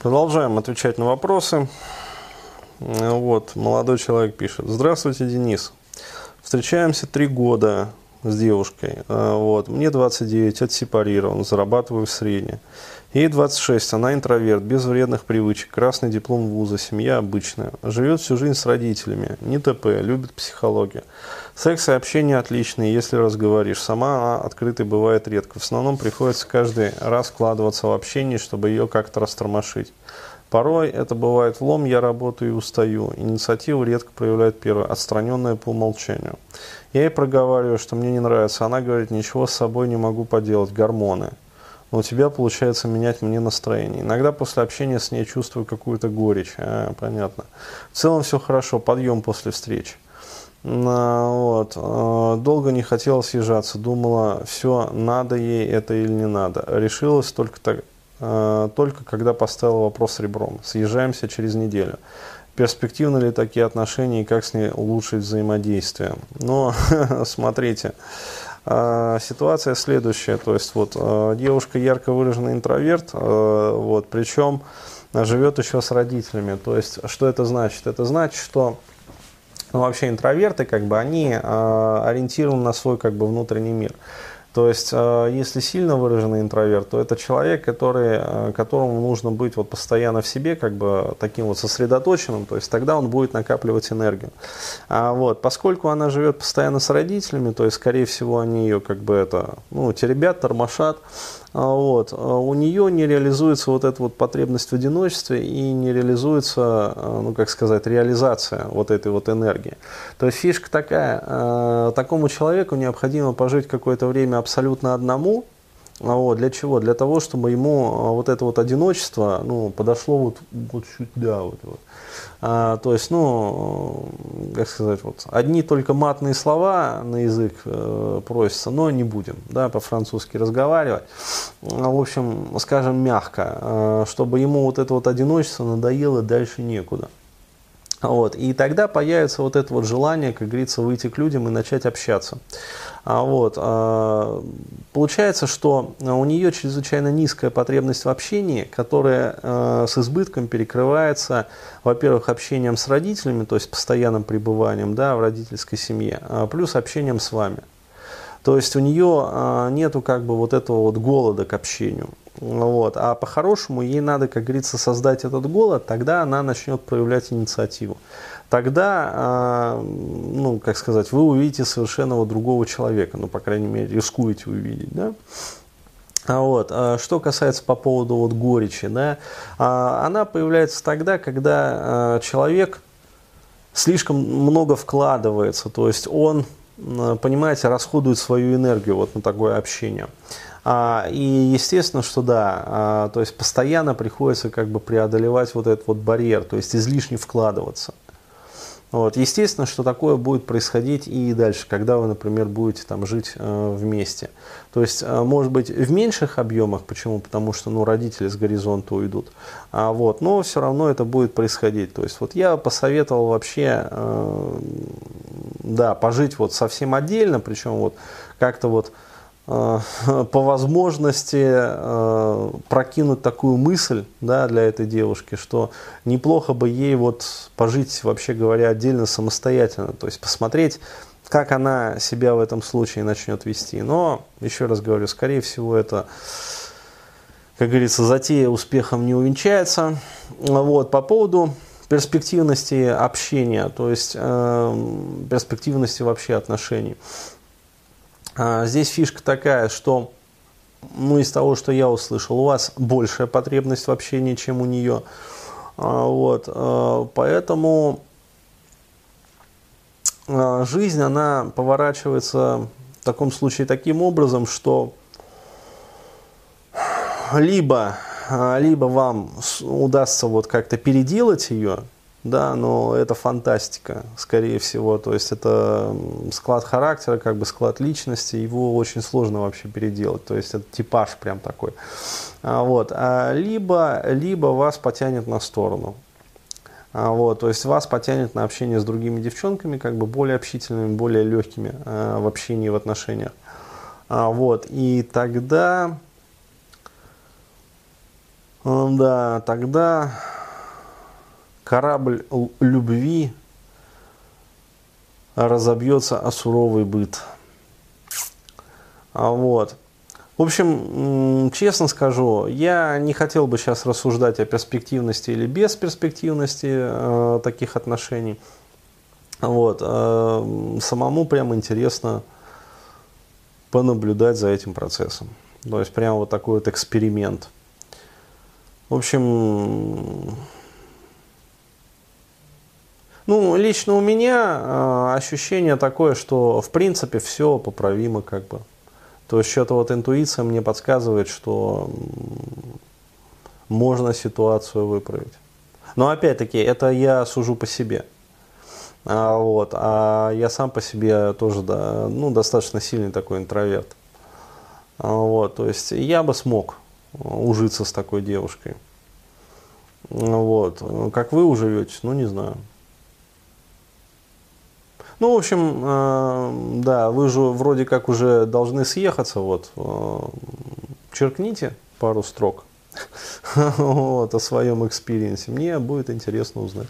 Продолжаем отвечать на вопросы. Вот, молодой человек пишет. Здравствуйте, Денис. Встречаемся три года с девушкой. А, вот, мне 29, отсепарирован, зарабатываю в среднем. Ей 26, она интроверт, без вредных привычек, красный диплом вуза, семья обычная. Живет всю жизнь с родителями, не ТП, любит психологию. Секс и общение отличные, если разговоришь. Сама она открытой бывает редко. В основном приходится каждый раз вкладываться в общение, чтобы ее как-то растормошить. Порой это бывает влом, я работаю и устаю. Инициативу редко проявляет первая, отстраненная по умолчанию. Я ей проговариваю, что мне не нравится. Она говорит, ничего с собой не могу поделать, гормоны. Но у тебя получается менять мне настроение. Иногда после общения с ней чувствую какую-то горечь. А, понятно. В целом все хорошо, подъем после встречи. Вот. А, долго не хотела съезжаться, думала, все, надо ей это или не надо. Решилась только, так, только когда поставила вопрос ребром. Съезжаемся через неделю. Перспективны ли такие отношения и как с ней улучшить взаимодействие? Но смотрите, а, ситуация следующая. То есть вот девушка ярко выраженный интроверт, вот, причем живет еще с родителями. То есть что это значит? Это значит, что ну, вообще интроверты, как бы, они э, ориентированы на свой, как бы, внутренний мир. То есть, э, если сильно выраженный интроверт, то это человек, который, э, которому нужно быть вот постоянно в себе, как бы таким вот сосредоточенным, то есть тогда он будет накапливать энергию. А вот, поскольку она живет постоянно с родителями, то есть, скорее всего, они ее как бы это, ну, теребят, тормошат, а, вот, а у нее не реализуется вот эта вот потребность в одиночестве и не реализуется, а, ну как сказать, реализация вот этой вот энергии. То есть фишка такая, такому человеку необходимо пожить какое-то время абсолютно одному, вот, для чего? Для того, чтобы ему вот это вот одиночество ну, подошло вот, вот сюда. Вот, вот. А, то есть, ну, как сказать, вот, одни только матные слова на язык э, просятся, но не будем, да, по-французски разговаривать. В общем, скажем мягко, э, чтобы ему вот это вот одиночество надоело, дальше некуда. Вот. И тогда появится вот это вот желание, как говорится, выйти к людям и начать общаться. А вот. А, получается, что у нее чрезвычайно низкая потребность в общении, которая а, с избытком перекрывается, во-первых, общением с родителями, то есть постоянным пребыванием да, в родительской семье, а плюс общением с вами. То есть у нее нету как бы вот этого вот голода к общению. Вот. А по-хорошему ей надо, как говорится, создать этот голод, тогда она начнет проявлять инициативу. Тогда, а, ну, как сказать, вы увидите совершенно другого человека, ну, по крайней мере, рискуете увидеть, да. А вот, а что касается по поводу вот горечи, да, она появляется тогда, когда человек слишком много вкладывается, то есть он, понимаете, расходует свою энергию вот на такое общение. А, и естественно, что да, а, то есть постоянно приходится как бы преодолевать вот этот вот барьер, то есть излишне вкладываться. Вот. Естественно, что такое будет происходить и дальше, когда вы, например, будете там жить э, вместе. То есть, э, может быть, в меньших объемах, почему? Потому что ну, родители с горизонта уйдут. А, вот, но все равно это будет происходить. То есть, вот я посоветовал вообще, э, да, пожить вот совсем отдельно, причем вот как-то вот по возможности э, прокинуть такую мысль да, для этой девушки, что неплохо бы ей вот пожить, вообще говоря, отдельно самостоятельно, то есть посмотреть, как она себя в этом случае начнет вести. Но, еще раз говорю, скорее всего, это, как говорится, затея успехом не увенчается. Вот, по поводу перспективности общения, то есть э, перспективности вообще отношений. А, здесь фишка такая, что ну, из того, что я услышал, у вас большая потребность в общении, чем у нее. А, вот, а, поэтому жизнь, она поворачивается в таком случае таким образом, что либо, либо вам удастся вот как-то переделать ее, да, но это фантастика, скорее всего. То есть это склад характера, как бы склад личности, его очень сложно вообще переделать. То есть это типаж прям такой. А, вот. А, либо, либо вас потянет на сторону. А, вот, то есть вас потянет на общение с другими девчонками, как бы более общительными, более легкими в общении, в отношениях. Вот, и тогда Да, тогда корабль любви разобьется о суровый быт. А вот. В общем, честно скажу, я не хотел бы сейчас рассуждать о перспективности или бесперспективности э, таких отношений. Вот. Э, самому прям интересно понаблюдать за этим процессом. То есть прям вот такой вот эксперимент. В общем, ну, лично у меня э, ощущение такое, что в принципе все поправимо как бы. То есть что-то вот интуиция мне подсказывает, что можно ситуацию выправить. Но опять-таки, это я сужу по себе. А, вот, а я сам по себе тоже да, ну, достаточно сильный такой интроверт. А, вот, то есть я бы смог ужиться с такой девушкой. Вот. Как вы уживете, ну не знаю. Ну, в общем, э, да, вы же вроде как уже должны съехаться, вот, э, черкните пару строк вот, о своем experience е. Мне будет интересно узнать.